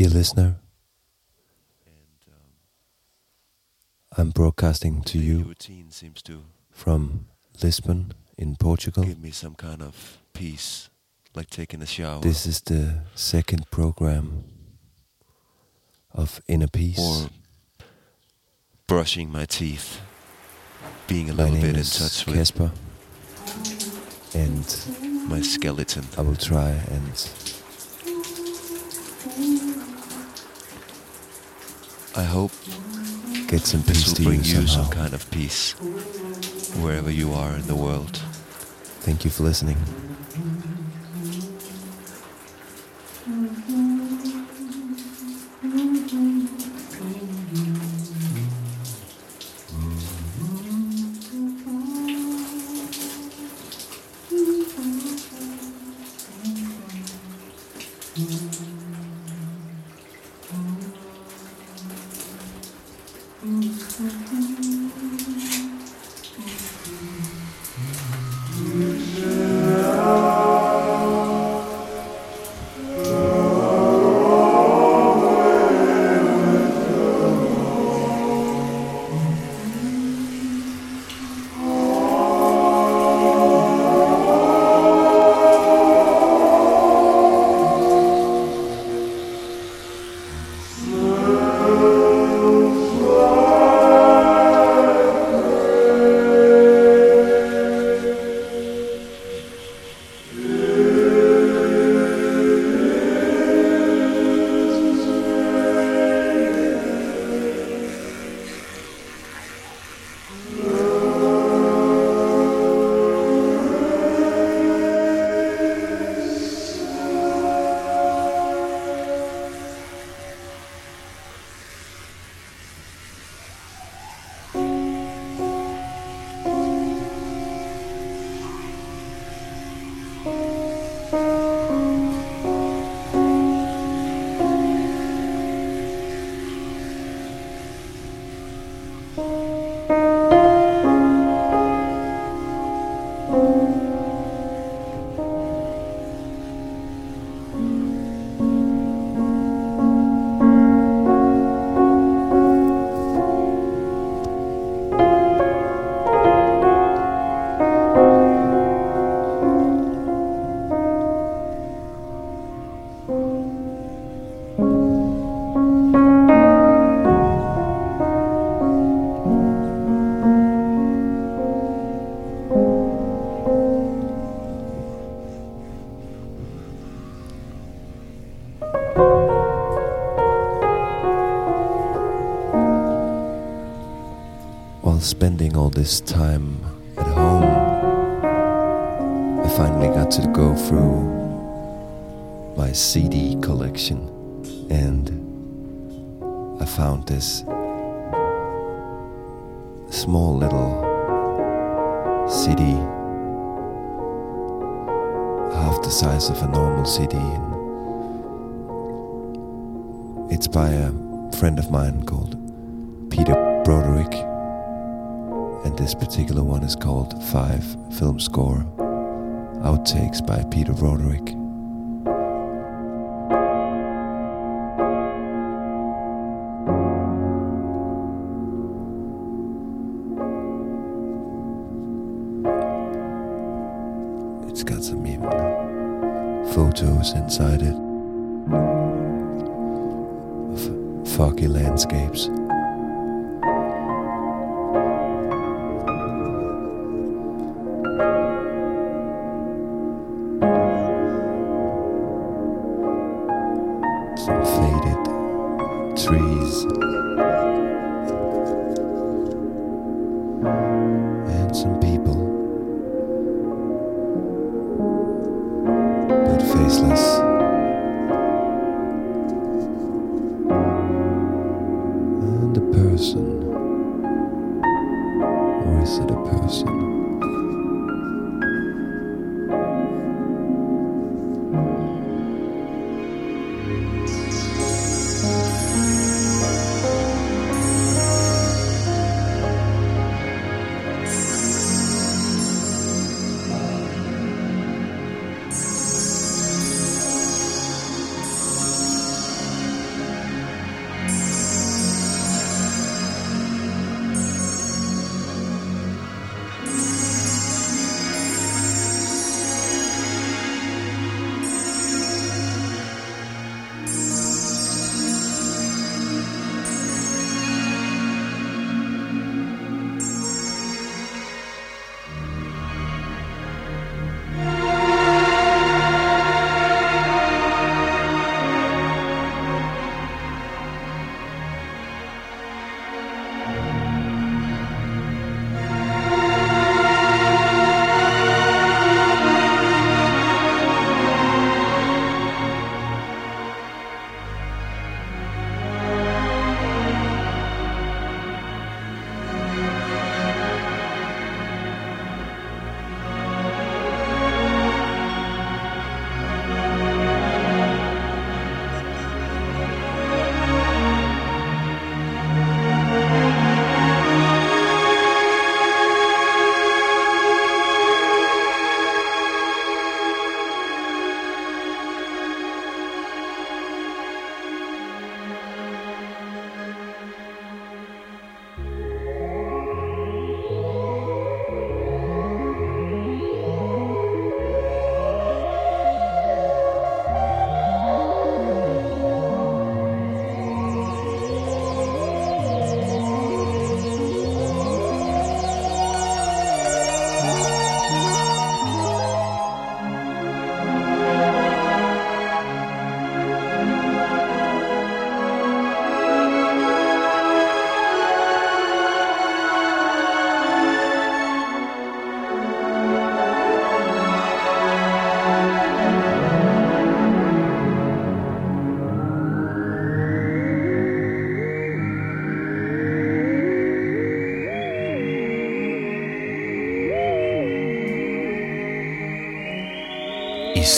Dear listener, I'm broadcasting to you routine seems to from Lisbon in Portugal. give me some kind of peace, like taking a shower This is the second program of Inner Peace. or brushing my teeth, being a My little bit in touch with Casper, and my skeleton. I will try and I hope get some this peace will to bring you you some kind of peace wherever you are in the world. Thank you for listening. This time at home, I finally got to go through my CD collection and I found this small little CD, half the size of a normal CD. And it's by a friend of mine called Peter Broderick this particular one is called Five Film Score Outtakes by Peter Broderick. It's got some even photos inside it of foggy landscapes.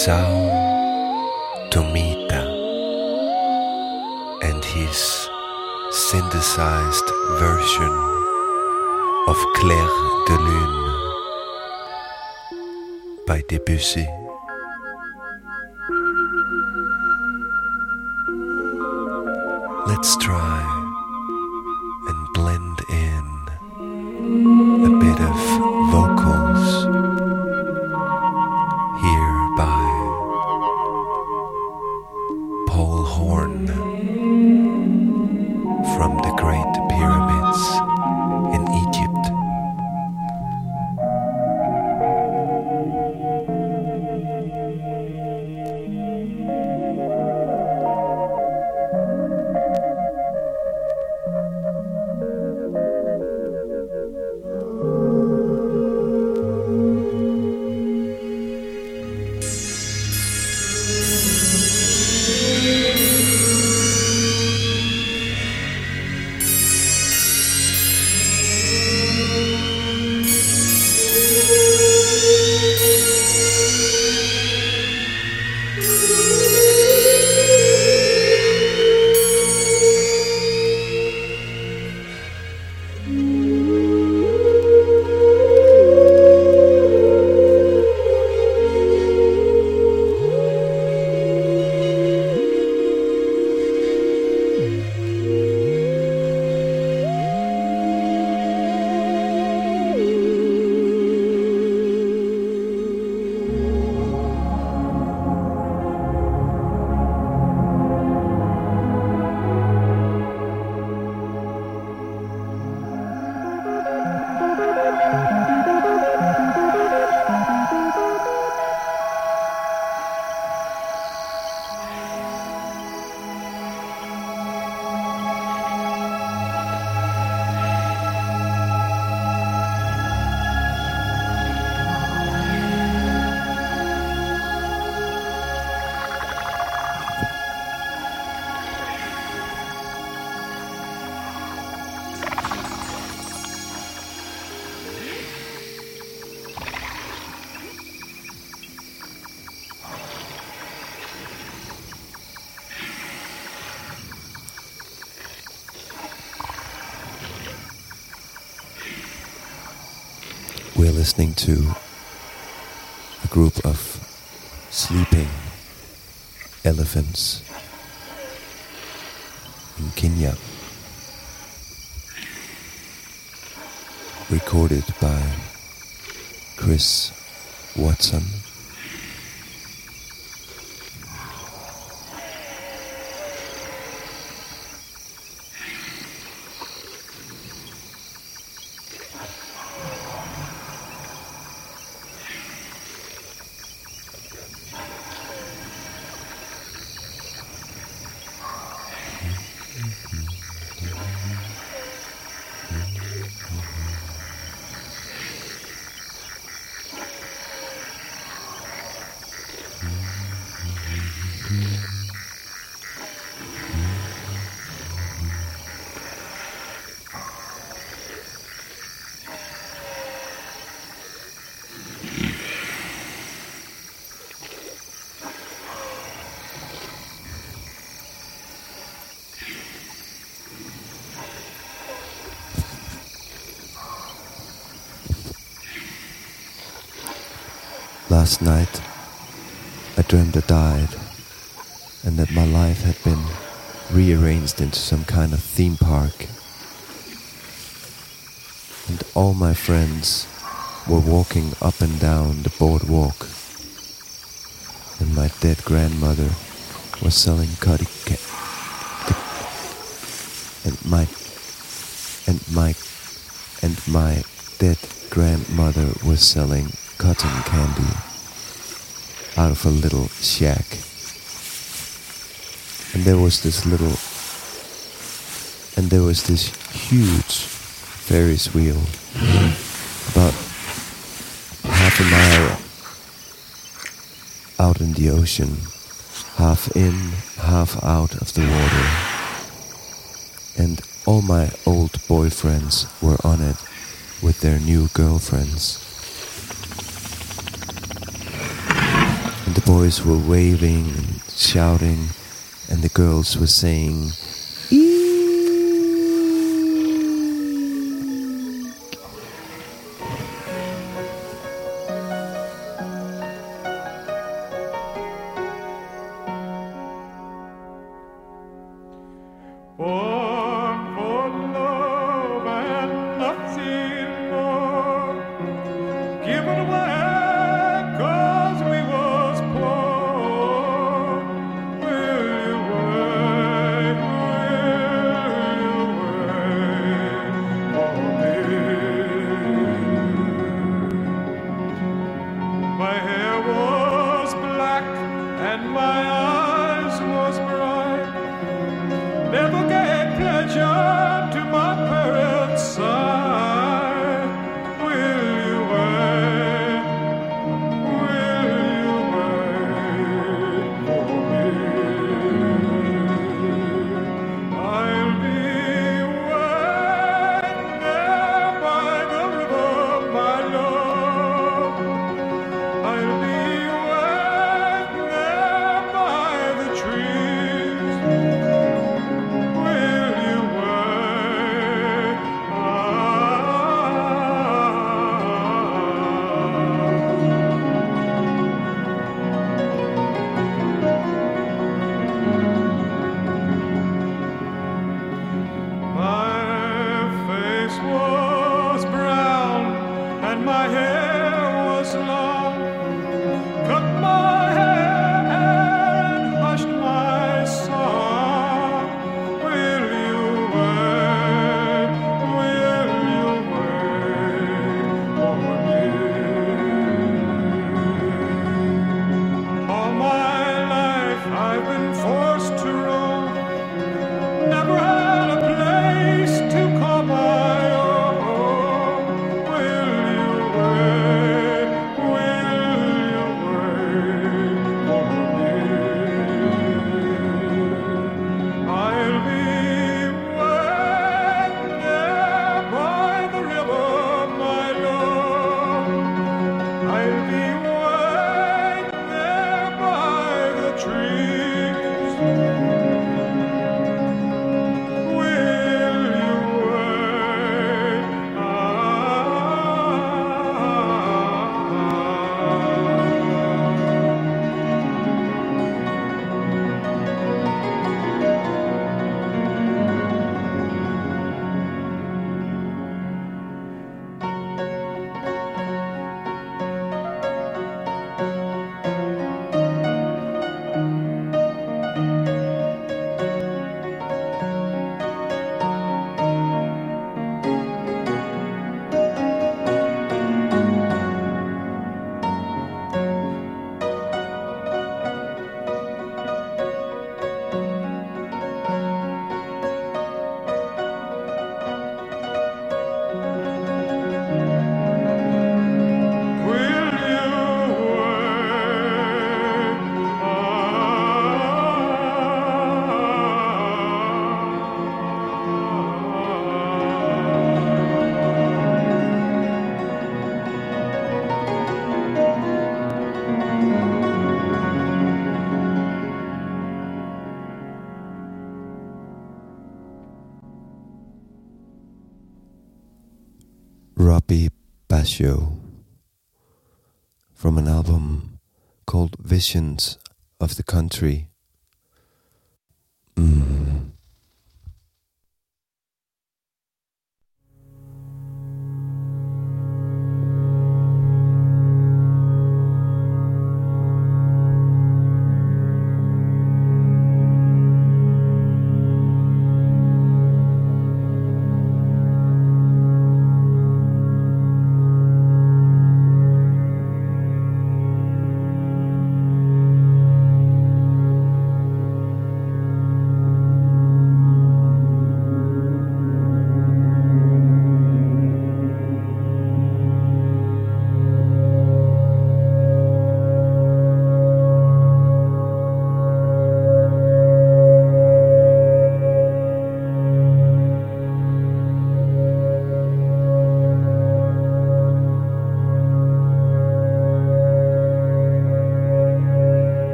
Isao Tomita and his synthesized version of Clair de Lune by Debussy. Paul Horn from the Great Pyramids listening to a group of sleeping elephants in Kenya, recorded by Chris Watson. Last night, I dreamed I died and that my life had been rearranged into some kind of theme park. And all my friends were walking up and down the boardwalk. And my dead grandmother was selling cutty ca- and my and my and my dead grandmother was selling cotton candy out of a little shack. And there was this little and there was this huge Ferris wheel about half a mile out in the ocean, half in, half out of the water. And all my old boyfriends were on it with their new girlfriends. And the boys were waving and shouting, and the girls were saying, called Visions of the Country.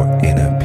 For inner peace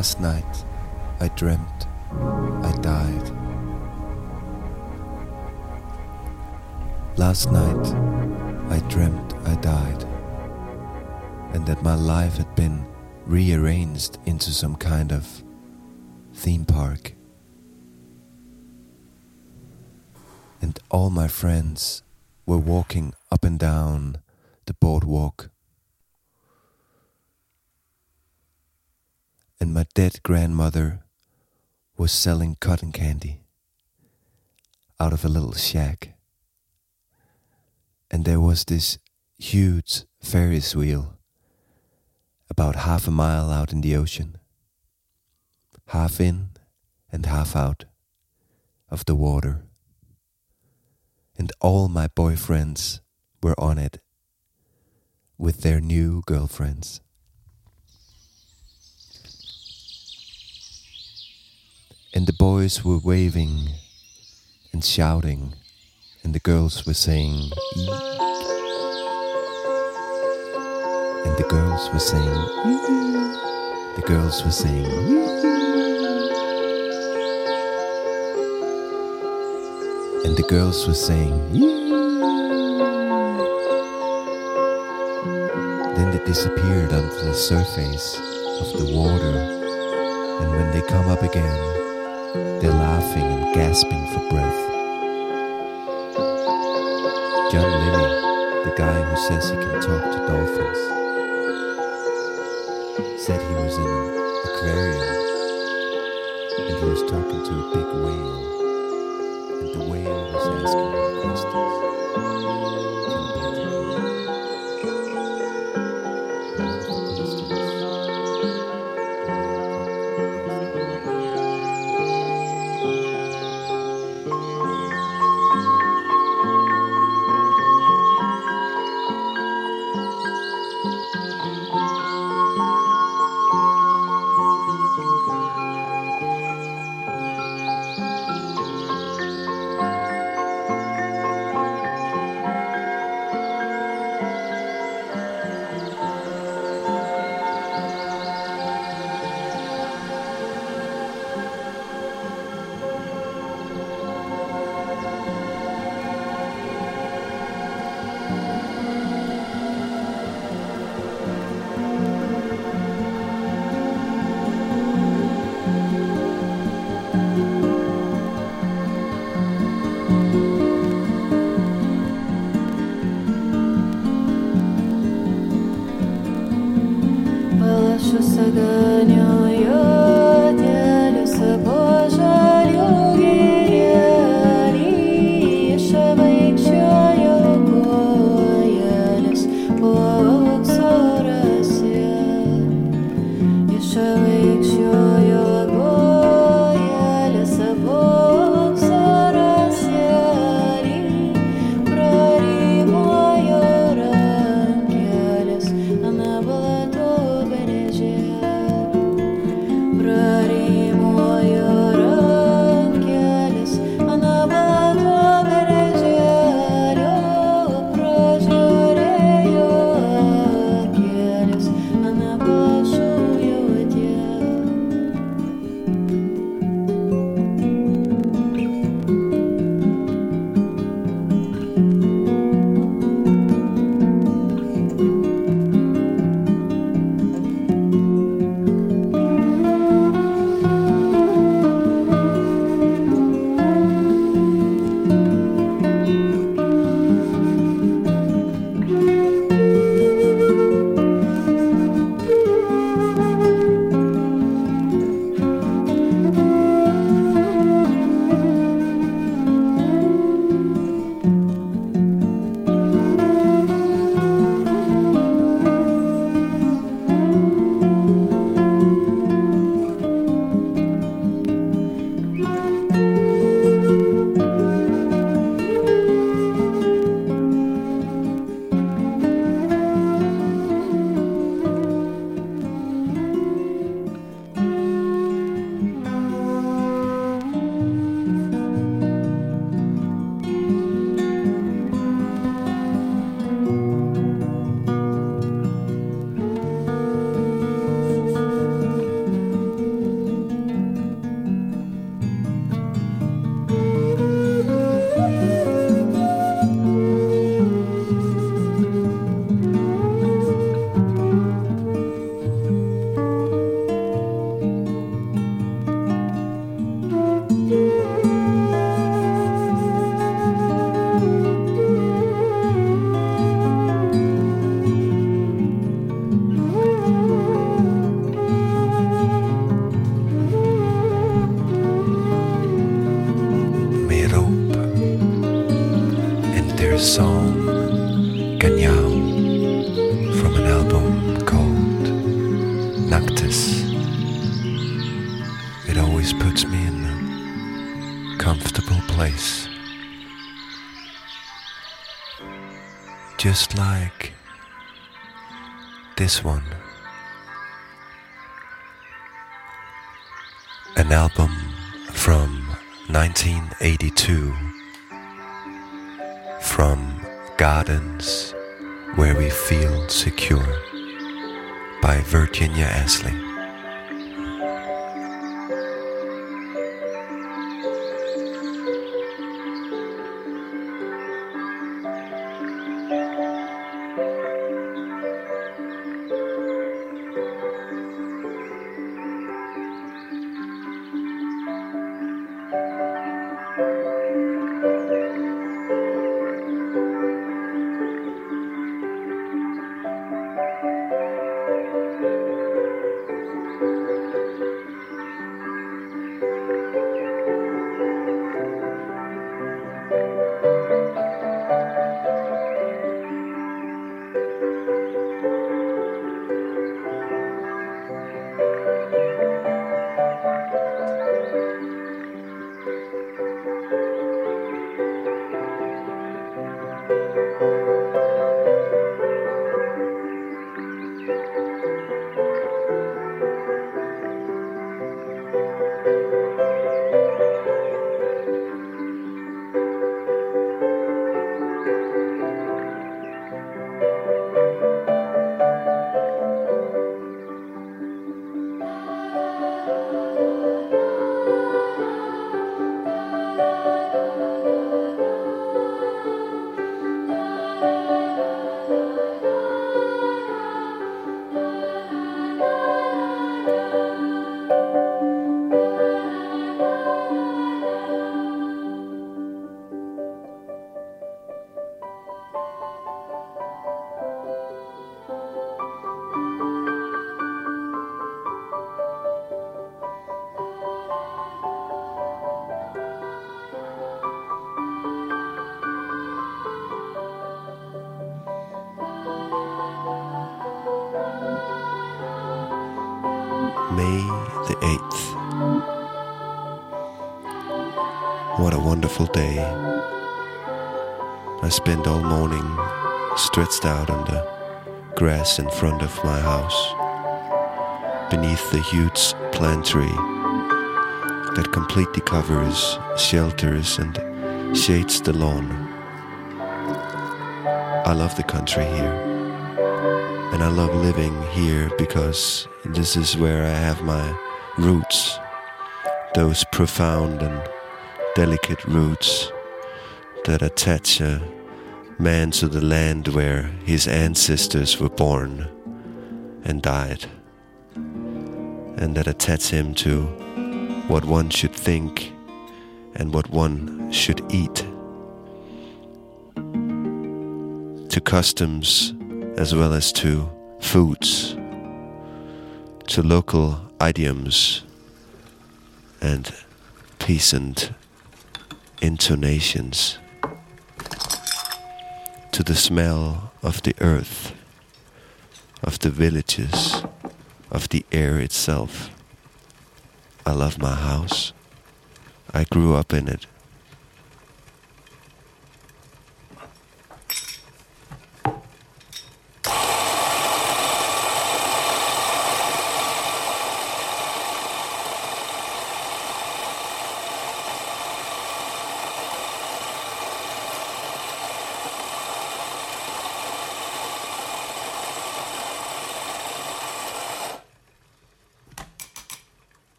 Last night I dreamt I died. Last night I dreamt I died, and that my life had been rearranged into some kind of theme park. And all my friends were walking up and down the boardwalk. And my dead grandmother was selling cotton candy out of a little shack. And there was this huge Ferris wheel about half a mile out in the ocean, half in and half out of the water. And all my boyfriends were on it with their new girlfriends. And the boys were waving and shouting, and the girls were saying, Eek. And the girls were saying, Eek. The girls were saying, Eek. And the girls were saying, Then they disappeared under the surface of the water, and when they come up again, they're laughing and gasping for breath. John Lilly, the guy who says he can talk to dolphins, said he was in an aquarium and he was talking to a big whale, and the whale was asking this one. An album from 1982 from Gardens Where We Feel Secure by Virginia Astley. Stretched out on the grass in front of my house, beneath the huge plane tree that completely covers, shelters, and shades the lawn. I love the country here. And I love living here because this is where I have my roots. Those profound and delicate roots that attach a man to the land where his ancestors were born and died. And that attach him to what one should think and what one should eat. To customs as well as to foods, to local idioms and peasant intonations, to the smell of the earth, of the villages, of the air itself. I love my house. I grew up in it.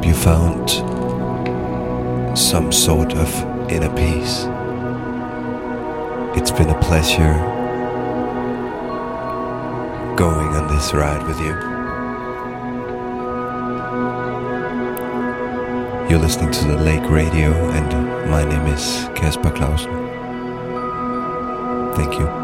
Hope you found some sort of inner peace. It's been a pleasure going on this ride with you. You're listening to the Lake Radio, and my name is Casper Clausen. Thank you.